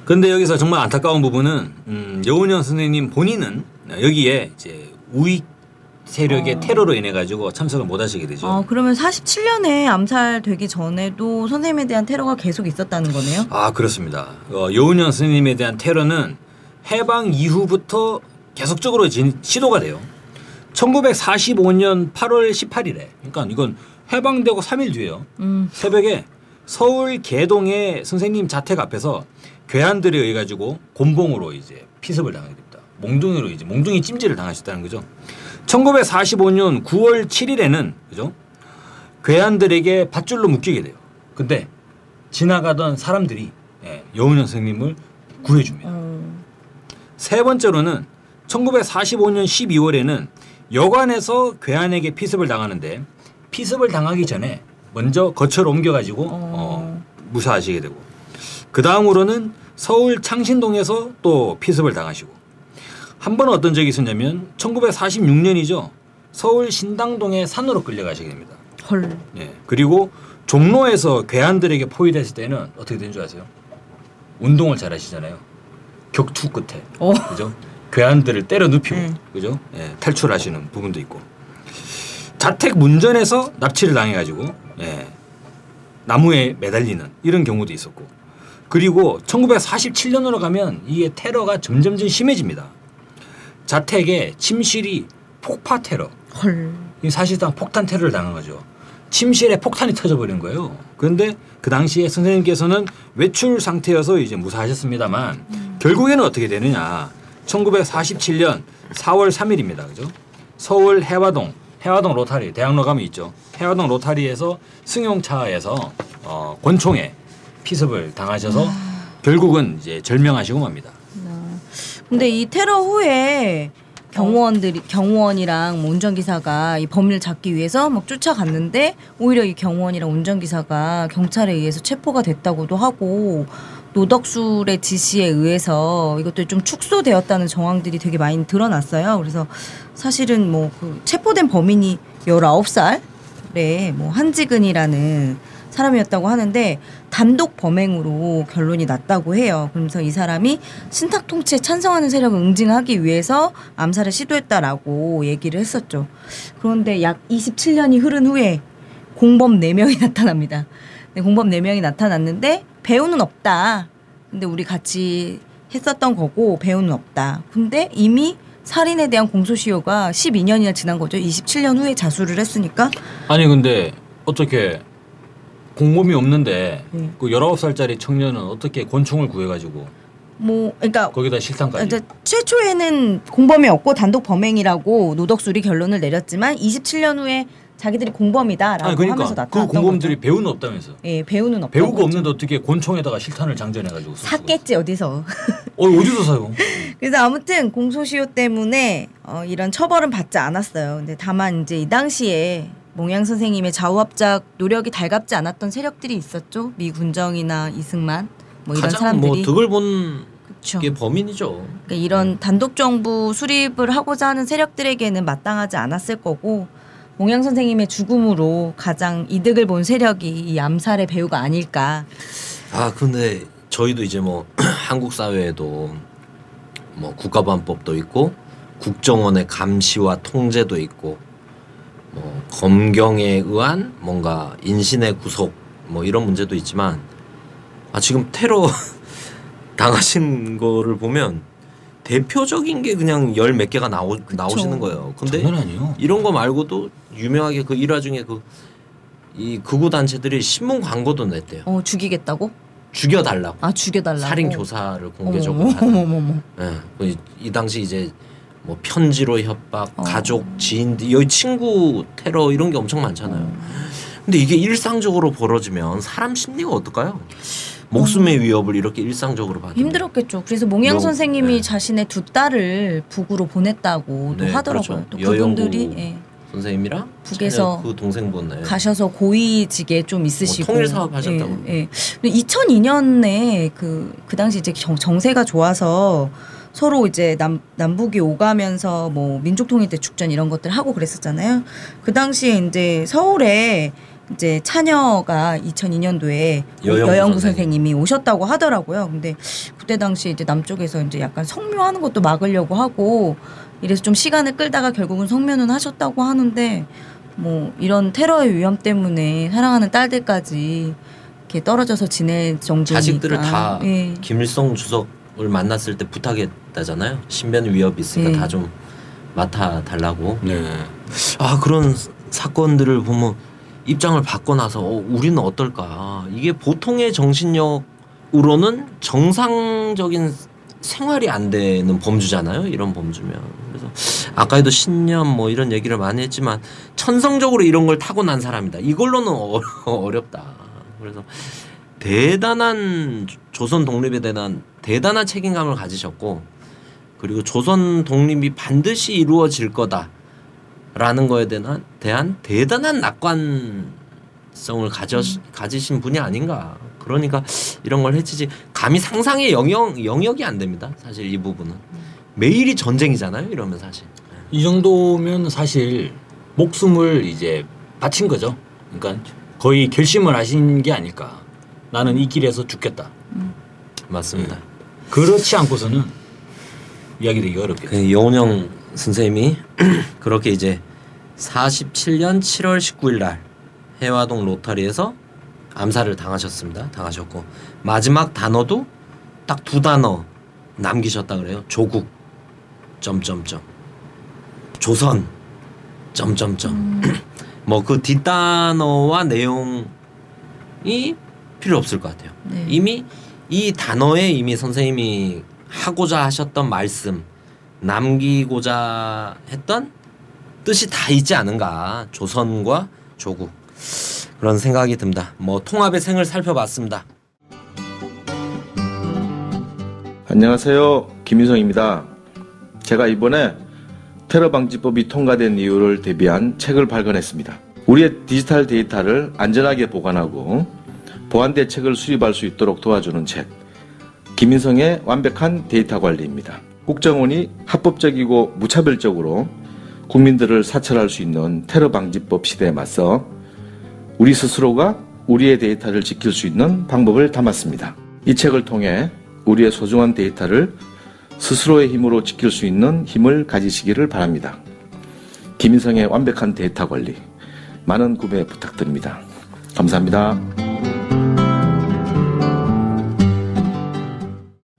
근데 여기서 정말 안타까운 부분은 음, 여운현 선생님 본인은 여기에 이제 우익 세력의 어. 테러로 인해 가지고 참석을 못 하시게 되죠. 아 그러면 47년에 암살되기 전에도 선생님에 대한 테러가 계속 있었다는 거네요. 아 그렇습니다. 어, 여운현 스님에 대한 테러는 해방 이후부터 계속적으로 진, 시도가 돼요. 1945년 8월 18일에 그러니까 이건 해방되고 3일 뒤에요. 음. 새벽에 서울 개동의 선생님 자택 앞에서 괴한들에 의해 가지고 곤봉으로 이제 피습을 당하게 됩니다. 몽둥이로 이제 몽둥이 찜질을 당하셨다는 거죠. 1945년 9월 7일에는 그죠? 괴한들에게 밧줄로 묶이게 돼요. 근데 지나가던 사람들이 예, 여운현 선생님을 구해줍니다. 어. 세 번째로는 1945년 12월에는 여관에서 괴한에게 피습을 당하는데 피습을 당하기 전에 먼저 거처를 옮겨가지고 어, 무사하시게 되고 그 다음으로는 서울 창신동에서 또 피습을 당하시고 한 번은 어떤 적이 있었냐면 1946년이죠 서울 신당동의 산으로 끌려가시게 됩니다. 헐. 예. 그리고 종로에서 괴한들에게 포위됐을 때는 어떻게 된 줄 아세요? 운동을 잘 하시잖아요. 격투 끝에. 어. 그죠? 괴한들을 때려 눕히고 음. 그죠? 예, 탈출하시는 부분도 있고. 자택 문전에서 납치를 당해 가지고 예. 나무에 매달리는 이런 경우도 있었고. 그리고 1947년으로 가면 이게 테러가 점점점 심해집니다. 자택에 침실이 폭파 테러. 헐. 이 사실상 폭탄 테러를 당한 거죠. 침실에 폭탄이 터져버린 거예요. 그런데 그 당시에 선생님께서는 외출 상태여서 이제 무사하셨습니다만 결국에는 어떻게 되느냐. 1947년 4월 3일입니다. 그죠? 서울 해화동, 해화동 로타리, 대학로 가면 있죠. 해화동 로타리에서 승용차에서 어, 권총에 피습을 당하셔서 결국은 이제 절명하시고 맙니다. 근데 이 테러 후에 경호원들이 경호원이랑 뭐 운전기사가 이 범인을 잡기 위해서 막 쫓아갔는데 오히려 이 경호원이랑 운전기사가 경찰에 의해서 체포가 됐다고도 하고 노덕술의 지시에 의해서 이것도 좀 축소되었다는 정황들이 되게 많이 드러났어요. 그래서 사실은 뭐 그 체포된 범인이 19살에 뭐 한지근이라는 사람이었다고 하는데 단독 범행으로 결론이 났다고 해요. 그러면서 이 사람이 신탁 통치에 찬성하는 세력을 응징하기 위해서 암살을 시도했다라고 얘기를 했었죠. 그런데 약 27년이 흐른 후에 공범 4명이 [LAUGHS] 나타납니다. 네, 공범 4명이 나타났는데 배우는 없다. 근데 우리 같이 했었던 거고 배우는 없다. 근데 이미 살인에 대한 공소시효가 12년이나 지난 거죠. 27년 후에 자수를 했으니까. 아니 근데 어떻게 공범이 없는데 네. 그 19살짜리 청년은 어떻게 권총을 구해가지고 뭐 그러니까 거기다 실탄까지 이제 최초에는 공범이 없고 단독 범행이라고 노덕술이 결론을 내렸지만 27년 후에 자기들이 공범이다라고 아니 그러니까 하면서 그 나타났던 공범들이 거죠. 배우는 없다면서 예, 배우는 없다고 배우가 했죠. 없는데 어떻게 권총에다가 실탄을 장전해 가지고 쏠 수가 샀겠지 어디서. 어 어디서 사요? [LAUGHS] 그래서 아무튼 공소시효 때문에 어, 이런 처벌은 받지 않았어요. 근데 다만 이제 이 당시에 몽양 선생님의 좌우합작 노력이 달갑지 않았던 세력들이 있었죠. 미 군정이나 이승만 뭐 이런 가장 사람들이 뭐 득을 본 그쵸. 게 범인이죠. 그러니까 이런 단독 정부 수립을 하고자 하는 세력들에게는 마땅하지 않았을 거고 몽양 선생님의 죽음으로 가장 이득을 본 세력이 이 암살의 배우가 아닐까. 아 근데 저희도 이제 뭐 [CLEARS THROAT] 한국 사회에도 뭐 국가보안법도 있고 국정원의 감시와 통제도 있고 뭐 검경에 의한 뭔가 인신의 구속 뭐 이런 문제도 있지만 아 지금 테러 [LAUGHS] 당하신 거를 보면 대표적인 게 그냥 열 몇 개가 나오 나오시는 거예요. 근데 장난 아니요. 이런 거 말고도 유명하게 그 일화 중에 그 이 극우 단체들이 신문 광고도 냈대요. 어 죽이겠다고? 죽여달라고. 아 죽여달라고. 살인 교사를 공개적으로 어머, 하는. 어머, 어머. 예. 그 이, 이 당시 이제 뭐 편지로 협박, 어. 가족, 지인, 여기 친구 테러 이런 게 엄청 많잖아요. 근데 이게 일상적으로 벌어지면 사람 심리가 어떨까요? 목숨의 위협을 이렇게 일상적으로 받으면 힘들었겠죠. 그래서 몽양 요- 선생님이 네. 자신의 두 딸을 북으로 보냈다고 또 네, 하더라고요. 그렇죠. 또 그분들이 여영구 예, 선생님이랑 북에서 그 동생분 네. 가셔서 고위직에 좀 있으시고 뭐 통일 사업 하셨다고. 예, 예. 근데 2002년에 그, 그 당시 이제 정, 정세가 좋아서 서로 이제 남, 남북이 오가면서 뭐 민족통일 때 축전 이런 것들 하고 그랬었잖아요. 그 당시에 이제 서울에 이제 차녀가 2002년도에 여영구 여영구 선생님. 선생님 이 오셨다고 하더라고요. 근데 그때 당시 이제 남쪽에서 이제 약간 성묘하는 것도 막으려고 하고 이래서 좀 시간을 끌다가 결국은 성면은 하셨다고 하는데 뭐 이런 테러의 위험 때문에 사랑하는 딸들까지 이렇게 떨어져서 지낼 정도니까 자식들을 다 예. 김일성 주석을 만났을 때 부탁했다잖아요. 신변 위협이 있으니까 네. 다좀 맡아 달라고. 네. 아 그런 사건들을 보면 입장을 바꿔 나서 어, 우리는 어떨까? 이게 보통의 정신력으로는 정상적인 생활이 안 되는 범주잖아요. 이런 범주면. 그래서 아까에도 신념 뭐 이런 얘기를 많이 했지만 천성적으로 이런 걸 타고난 사람이다. 이걸로는 어, [LAUGHS] 어렵다. 그래서 대단한 조선 독립에 대한 대단한 책임감을 가지셨고 그리고 조선 독립이 반드시 이루어질 거다 라는 거에 대한 대한 대단한 낙관성을 가져 가지신 분이 아닌가. 그러니까 이런 걸 해치지 감히 상상의 영역 영역이 안 됩니다. 사실 이 부분은 매일이 전쟁이잖아요. 이러면 사실. 이 정도면 사실 목숨을 이제 바친 거죠. 그러니까 거의 결심을 하신 게 아닐까. 나는 이 길에서 죽겠다. 맞습니다. 그렇지 않고서는 이야기 되기가 어렵겠죠. 그 여운형 선생님이 [CLEARS THROAT] 그렇게 이제 47년 7월 19일 날 해화동 로터리에서 암살을 당하셨습니다. 당하셨고 마지막 단어도 딱 두 단어 남기셨다 그래요. 조국 점점점 조선 점점점 [CLEARS THROAT] 뭐그 뒷단어와 내용이 필요 없을 것 같아요. 네. 이미 이 단어에 이미 선생님이 하고자 하셨던 말씀 남기고자 했던 뜻이 다 있지 않은가 조선과 조국 그런 생각이 듭니다. 뭐 통합의 생을 살펴봤습니다. 안녕하세요. 김인성입니다. 제가 이번에 테러 방지법이 통과된 이유를 대비한 책을 발간했습니다. 우리의 디지털 데이터를 안전하게 보관하고 보안 대책을 수립할 수 있도록 도와주는 책. 김인성의 완벽한 데이터 관리입니다. 국정원이 합법적이고 무차별적으로 국민들을 사찰할 수 있는 테러 방지법 시대에 맞서 우리 스스로가 우리의 데이터를 지킬 수 있는 방법을 담았습니다. 이 책을 통해 우리의 소중한 데이터를 스스로의 힘으로 지킬 수 있는 힘을 가지시기를 바랍니다. 김인성의 완벽한 데이터 관리 많은 구매 부탁드립니다. 감사합니다.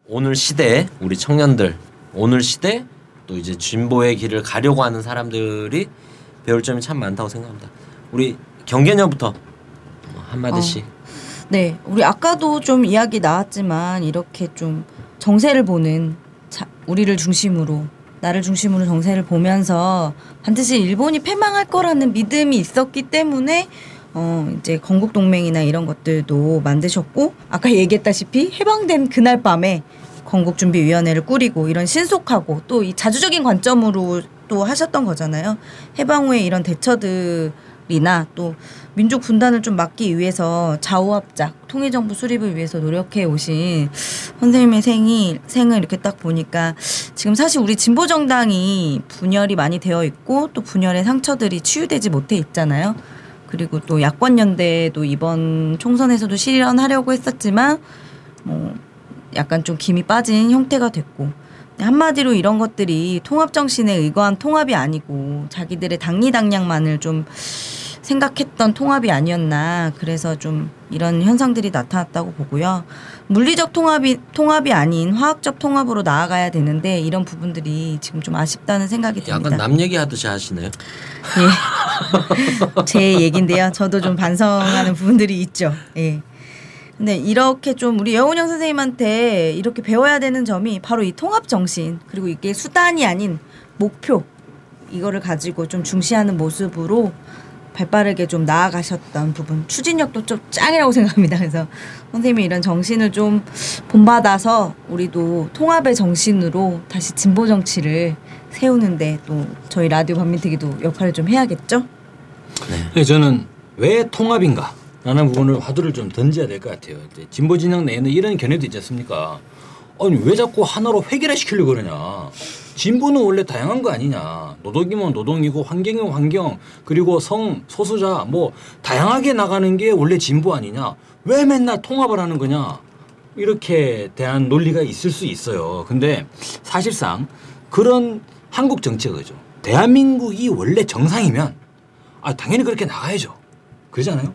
오늘 시대 우리 청년들 오늘 시대 또 이제 진보의 길을 가려고 하는 사람들이 배울 점이 참 많다고 생각합니다. 우리 경계녀부터 한 마디씩. 네, 우리 아까도 좀 이야기 나왔지만 이렇게 좀 정세를 보는 자, 우리를 중심으로 나를 중심으로 정세를 보면서 반드시 일본이 패망할 거라는 믿음이 있었기 때문에 어 이제 건국 동맹이나 이런 것들도 만드셨고 아까 얘기했다시피 해방된 그날 밤에 건국 준비 위원회를 꾸리고 이런 신속하고 또 이 자주적인 관점으로 또 하셨던 거잖아요. 해방 후에 이런 대처들이나 또 민족 분단을 좀 막기 위해서 좌우합작 통일정부 수립을 위해서 노력해 오신 선생님의 생이 생을 이렇게 딱 보니까 지금 사실 우리 진보 정당이 분열이 많이 되어 있고 또 분열의 상처들이 치유되지 못해 있잖아요. 그리고 또 야권 연대도 이번 총선에서도 실현하려고 했었지만 뭐 약간 좀 김이 빠진 형태가 됐고 한마디로 이런 것들이 통합 정신에 의거한 통합이 아니고 자기들의 당리당략만을 좀 생각했던 통합이 아니었나 그래서 좀 이런 현상들이 나타났다고 보고요. 물리적 통합이 통합이 아닌 화학적 통합으로 나아가야 되는데 이런 부분들이 지금 좀 아쉽다는 생각이 듭니다. 약간 남 얘기하듯이 하시네요. 예. [LAUGHS] 제 얘긴데요. 저도 좀 반성하는 부분들이 있죠. 예. 근데 이렇게 좀 우리 여운영 선생님한테 이렇게 배워야 되는 점이 바로 이 통합 정신 그리고 이게 수단이 아닌 목표 이거를 가지고 좀 중시하는 모습으로 발빠르게 좀 나아가셨던 부분 추진력도 좀 짱이라고 [LAUGHS] 생각합니다. 그래서 선생님이 이런 정신을 좀 본받아서 우리도 통합의 정신으로 다시 진보 정치를 세우는데 또 저희 라디오 반민특위도 역할을 좀 해야겠죠. 네, 저는 왜 통합인가? 라는 부분을 화두를 좀 던져야 될 것 같아요. 진보 진영 내에는 이런 견해도 있지 않습니까? 아니 왜 자꾸 하나로 획일화 시키려고 그러냐? 진보는 원래 다양한 거 아니냐? 노동이면 노동이고 환경이면 환경 그리고 성 소수자 뭐 다양하게 나가는 게 원래 진보 아니냐? 왜 맨날 통합을 하는 거냐? 이렇게 대한 논리가 있을 수 있어요. 근데 사실상 그런 한국 그죠. 대한민국이 원래 정상이면 아 당연히 그렇게 나가야죠. 그러잖아요.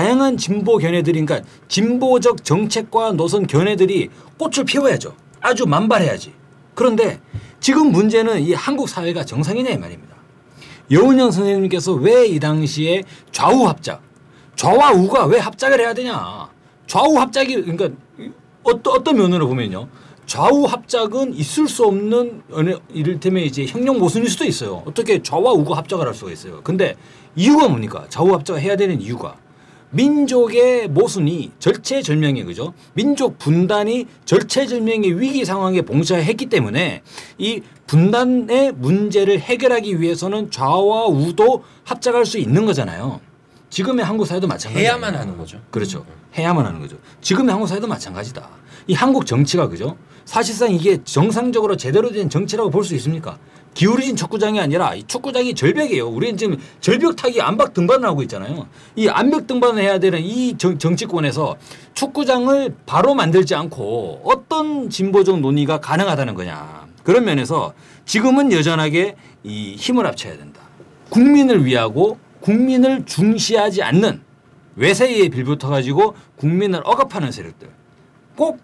다양한 진보 견해들이 그러니까 진보적 정책과 노선 견해들이 꽃을 피워야죠. 아주 만발해야지. 그런데 지금 문제는 이 한국 사회가 정상이냐 이 말입니다. 여운영 선생님께서 왜 이 당시에 좌우 합작, 좌와 우가 왜 합작을 해야 되냐? 좌우 합작이 그러니까 어떤 어떤 면으로 보면요. 좌우 합작은 있을 수 없는 이를테면 이제 형용 모순일 수도 있어요. 어떻게 좌와 우가 합작을 할 수가 있어요. 근데 이유가 뭡니까? 좌우 합작을 해야 되는 이유가 민족의 모순이 절체절명의 그죠? 민족 분단이 절체절명의 위기 상황에 봉사했기 때문에 이 분단의 문제를 해결하기 위해서는 좌와 우도 합작할 수 있는 거잖아요. 지금의 한국 사회도 마찬가지예요. 해야만 하는 거죠. 그렇죠. 해야만 하는 거죠. 지금의 한국 사회도 마찬가지다. 이 한국 정치가 그죠? 사실상 이게 정상적으로 제대로 된 정치라고 볼 수 있습니까? 기울어진 축구장이 아니라 이 축구장이 절벽이에요. 우리는 지금 절벽 타기 암벽 등반을 하고 있잖아요. 이 암벽 등반을 해야 되는 이 정, 정치권에서 축구장을 바로 만들지 않고 어떤 진보적 논의가 가능하다는 거냐. 그런 면에서 지금은 여전하게 이 힘을 합쳐야 된다. 국민을 위하고 국민을 중시하지 않는 외세에 빌붙어 가지고 국민을 억압하는 세력들. 꼭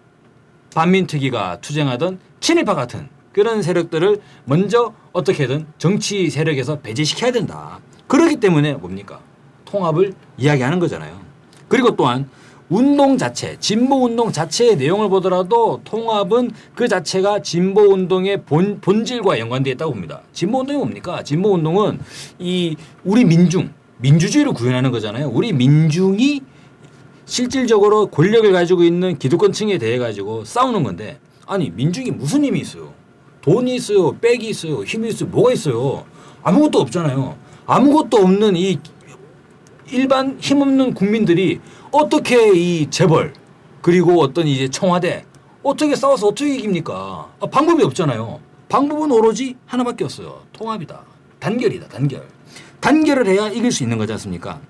반민특위가 투쟁하던 친일파 같은 그런 세력들을 먼저 어떻게든 정치 세력에서 배제시켜야 된다. 그렇기 때문에 뭡니까? 통합을 이야기하는 거잖아요. 그리고 또한 운동 자체, 진보 운동 자체의 내용을 보더라도 통합은 그 자체가 진보 운동의 본, 본질과 연관되어 있다고 봅니다. 진보 운동이 뭡니까? 진보 운동은 이 우리 민중, 민주주의를 구현하는 거잖아요. 우리 민중이 실질적으로 권력을 가지고 있는 기득권층에 대해 가지고 싸우는 건데 아니 민중이 무슨 힘이 있어요? 돈이 있어요, 백이 있어요, 힘이 있어요, 뭐가 있어요? 아무것도 없잖아요. 아무것도 없는 이 일반 힘없는 국민들이 어떻게 이 재벌 그리고 어떤 이제 청와대 어떻게 싸워서 어떻게 이깁니까? 아, 방법이 없잖아요. 방법은 오로지 하나밖에 없어요. 통합이다. 단결이다. 단결. 단결을 해야 이길 수 있는 거지 않습니까?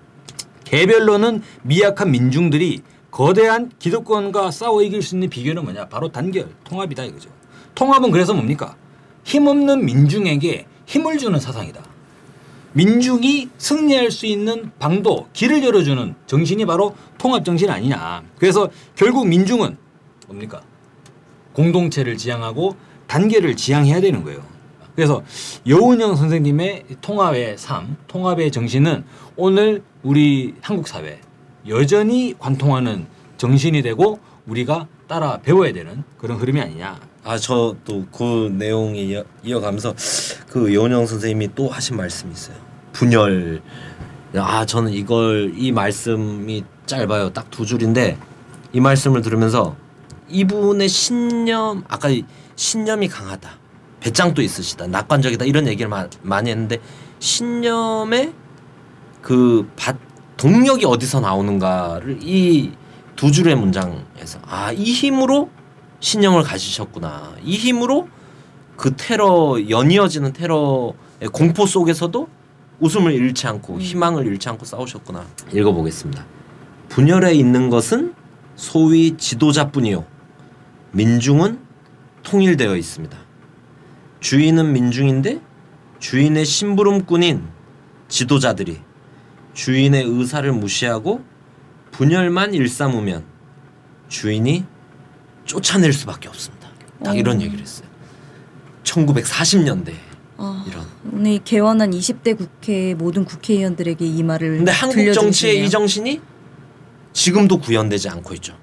개별로는 미약한 민중들이 거대한 기득권과 싸워 이길 수 있는 비결은 뭐냐? 바로 단결, 통합이다 이거죠. 통합은 그래서 뭡니까? 힘없는 민중에게 힘을 주는 사상이다. 민중이 승리할 수 있는 방도, 길을 열어주는 정신이 바로 통합 정신 아니냐. 그래서 결국 민중은 뭡니까? 공동체를 지향하고 단계를 지향해야 되는 거예요. 그래서 여운영 선생님의 통합의 삶, 통합의 정신은 오늘 우리 한국 사회 여전히 관통하는 정신이 되고 우리가 따라 배워야 되는 그런 흐름이 아니냐. 아 저 또 그 내용에 이어, 이어가면서 그 여운영 선생님이 또 하신 말씀이 있어요. 분열. 아 저는 이걸 이 말씀이 짧아요. 딱 두 줄인데 이 말씀을 들으면서 이분의 신념 아까 이 신념이 강하다. 배짱도 있으시다. 낙관적이다. 이런 얘기를 마, 많이 했는데 신념의 그 바, 동력이 어디서 나오는가를 이 두 줄의 문장에서 아 이 힘으로 신념을 가지셨구나. 이 힘으로 그 테러 연이어지는 테러의 공포 속에서도 웃음을 잃지 않고 희망을 잃지 않고 싸우셨구나. 읽어보겠습니다. 분열에 있는 것은 소위 지도자뿐이요. 민중은 통일되어 있습니다. 주인은 민중인데 주인의 심부름꾼인 지도자들이 주인의 의사를 무시하고 분열만 일삼으면 주인이 쫓아낼 수밖에 없습니다. 딱 이런 얘기를 했어요. 1940년대 아, 이런. 오늘 개원한 20대 국회 모든 국회의원들에게 이 말을 근데 한국. 정치의 이 정신이 지금도 구현되지 않고 있죠.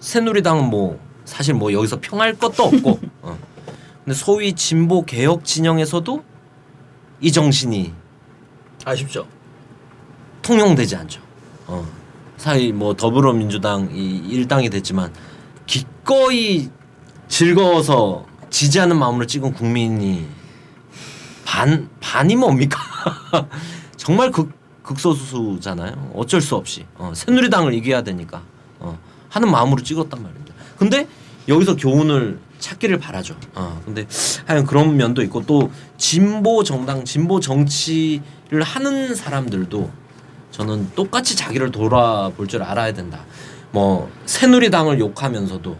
새누리당은 뭐 사실 뭐 여기서 평할 것도 없고, [LAUGHS] 어. 근데 소위 진보 개혁 진영에서도 이 정신이 아쉽죠. 통용되지 않죠. 어. 사이 뭐 더불어민주당 이 일당이 됐지만 기꺼이 즐거워서 지지하는 마음으로 찍은 국민이 반 반이 뭡니까? [LAUGHS] 정말 극 극소수잖아요. 어쩔 수 없이 어, 새누리당을 이겨야 되니까 어, 하는 마음으로 찍었단 말입니다. 근데 여기서 교훈을 찾기를 바라죠. 어, 근데 하여간 그런 면도 있고 또 진보 정당, 진보 정치를 하는 사람들도 저는 똑같이 자기를 돌아볼 줄 알아야 된다. 뭐 새누리당을 욕하면서도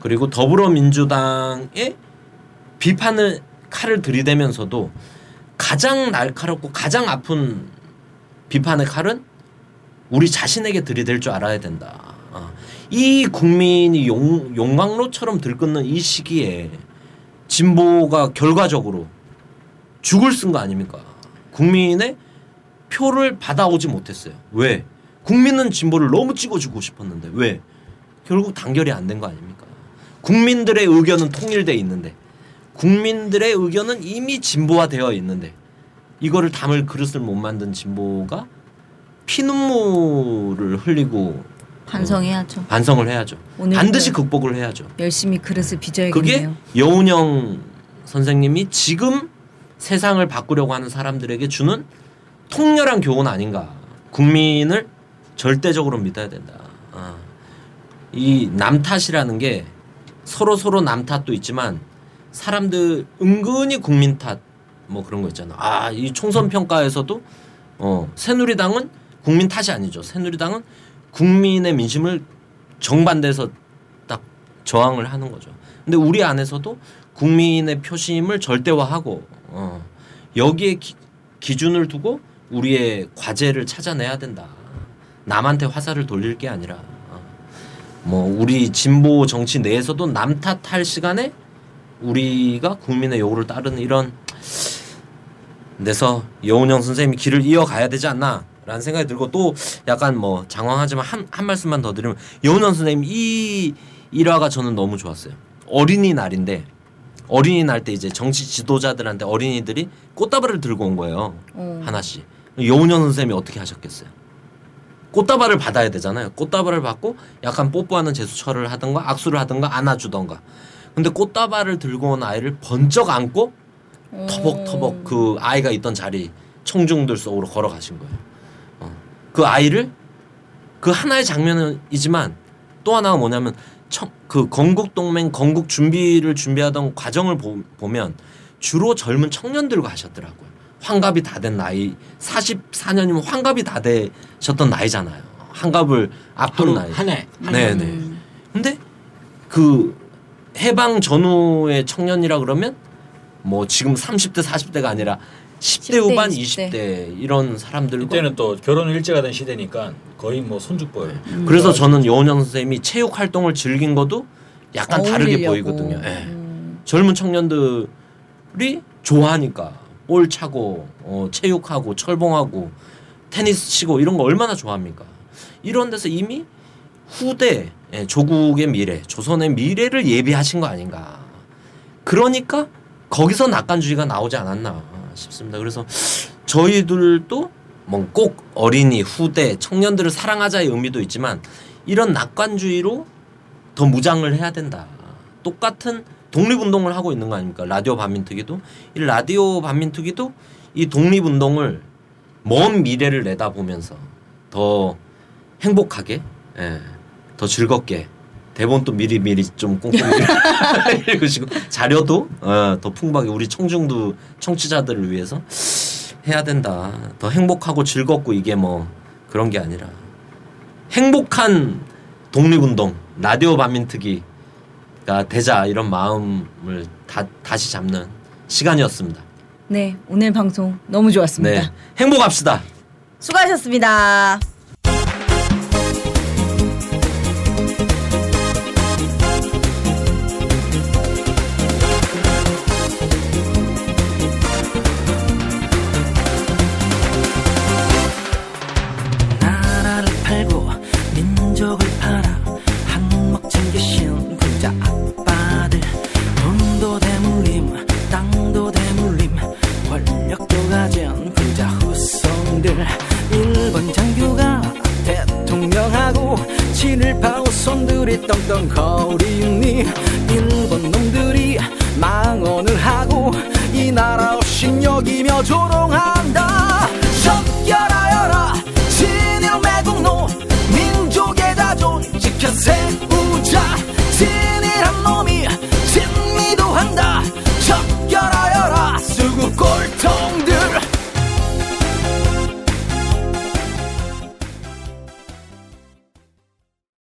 그리고 더불어민주당의 비판을 칼을 들이대면서도 가장 날카롭고 가장 아픈 비판의 칼은 우리 자신에게 들이댈 줄 알아야 된다. 어. 이 국민이 용, 용광로처럼 들끓는 이 시기에 진보가 결과적으로 죽을 쓴 거 아닙니까? 국민의 표를 받아오지 못했어요. 왜? 국민은 진보를 너무 찍어주고 싶었는데 왜? 결국 단결이 안 된 거 아닙니까? 국민들의 의견은 통일돼 있는데 국민들의 의견은 이미 진보화되어 있는데 이거를 담을 그릇을 못 만든 진보가 피눈물을 흘리고 반성해야죠. 반성을 해야죠. 반드시 극복을 해야죠. 열심히 그릇을 그게 빚어야겠네요. 여운형 선생님이 지금 세상을 바꾸려고 하는 사람들에게 주는 통렬한 교훈 아닌가. 국민을 절대적으로 믿어야 된다. 아. 이남 탓이라는 게 서로 서로 남 탓도 있지만 사람들 은근히 국민 탓 뭐 그런 거 있잖아. 아, 이 총선 평가에서도 어, 새누리당은 국민 탓이 아니죠. 새누리당은 국민의 민심을 정반대해서 딱 저항을 하는 거죠. 근데 우리 안에서도 국민의 표심을 절대화하고 어, 여기에 기, 기준을 두고 우리의 과제를 찾아내야 된다. 남한테 화살을 돌릴 게 아니라 어, 뭐 우리 진보 정치 내에서도 남 탓할 시간에 우리가 국민의 요구를 따르는 이런 데서 여운형 선생님이 길을 이어가야 되지 않나 라는 생각이 들고 또 약간 뭐 장황하지만 한, 한 말씀만 더 드리면 여운형 선생님 이 일화가 저는 너무 좋았어요. 어린이날인데 어린이날 때 이제 정치 지도자들한테 어린이들이 꽃다발을 들고 온 거예요. 어. 하나씩. 여운형 선생님이 어떻게 하셨겠어요? 꽃다발을 받아야 되잖아요. 꽃다발을 받고 약간 뽀뽀하는 제스처를 하든가 악수를 하든가 안아주던가. 근데 꽃다발을 들고 온 아이를 번쩍 안고 터벅터벅 그 아이가 있던 자리 청중들 속으로 걸어가신 거예요. 어. 그 아이를 그 하나의 장면이지만 또 하나가 뭐냐면 청, 그 건국 동맹 건국 준비를 준비하던 과정을 보, 보면 주로 젊은 청년들과 하셨더라고요. 환갑이 다 된 나이 44년이면 환갑이 다 되셨던 나이잖아요. 환갑을 앞둔 나이. 한 해. 네네. 근데 그 해방 전후의 청년이라 그러면 뭐 지금 30대 40대가 아니라 10대 10대, 후반 20대. 20대 이런 사람들과 이때는 또 결혼을 일찍 하던 시대니까 거의 뭐 손죽보예요. 그래서 저는 여운영 선생님이 체육 활동을 즐긴 것도 약간 다르게 어울리려고. 보이거든요. 예. 음. 젊은 청년들이 좋아하니까 볼 차고 어, 체육하고 철봉하고 테니스 치고 이런 거 얼마나 좋아합니까? 이런 데서 이미 후대 예, 조국의 미래, 조선의 미래를 예비하신 거 아닌가? 그러니까 거기서 낙관주의가 나오지 않았나 싶습니다. 그래서 저희들도 뭐 꼭 어린이, 후대, 청년들을 사랑하자의 의미도 있지만 이런 낙관주의로 더 무장을 해야 된다. 똑같은 독립운동을 하고 있는 거 아닙니까? 라디오 반민특위도 이 라디오 반민특위도 이 독립운동을 먼 미래를 내다보면서 더 행복하게, 예, 더 즐겁게 대본 또 미리 미리 좀 꼼꼼히 [LAUGHS] 읽으시고 자료도 어, 더 풍부하게 우리 청중도 청취자들을 위해서 해야 된다. 더 행복하고 즐겁고 이게 뭐 그런 게 아니라 행복한 독립운동 라디오 반민특위가 되자 이런 마음을 다, 다시 잡는 시간이었습니다. 네, 오늘 방송 너무 좋았습니다. 네, 행복합시다. 수고하셨습니다.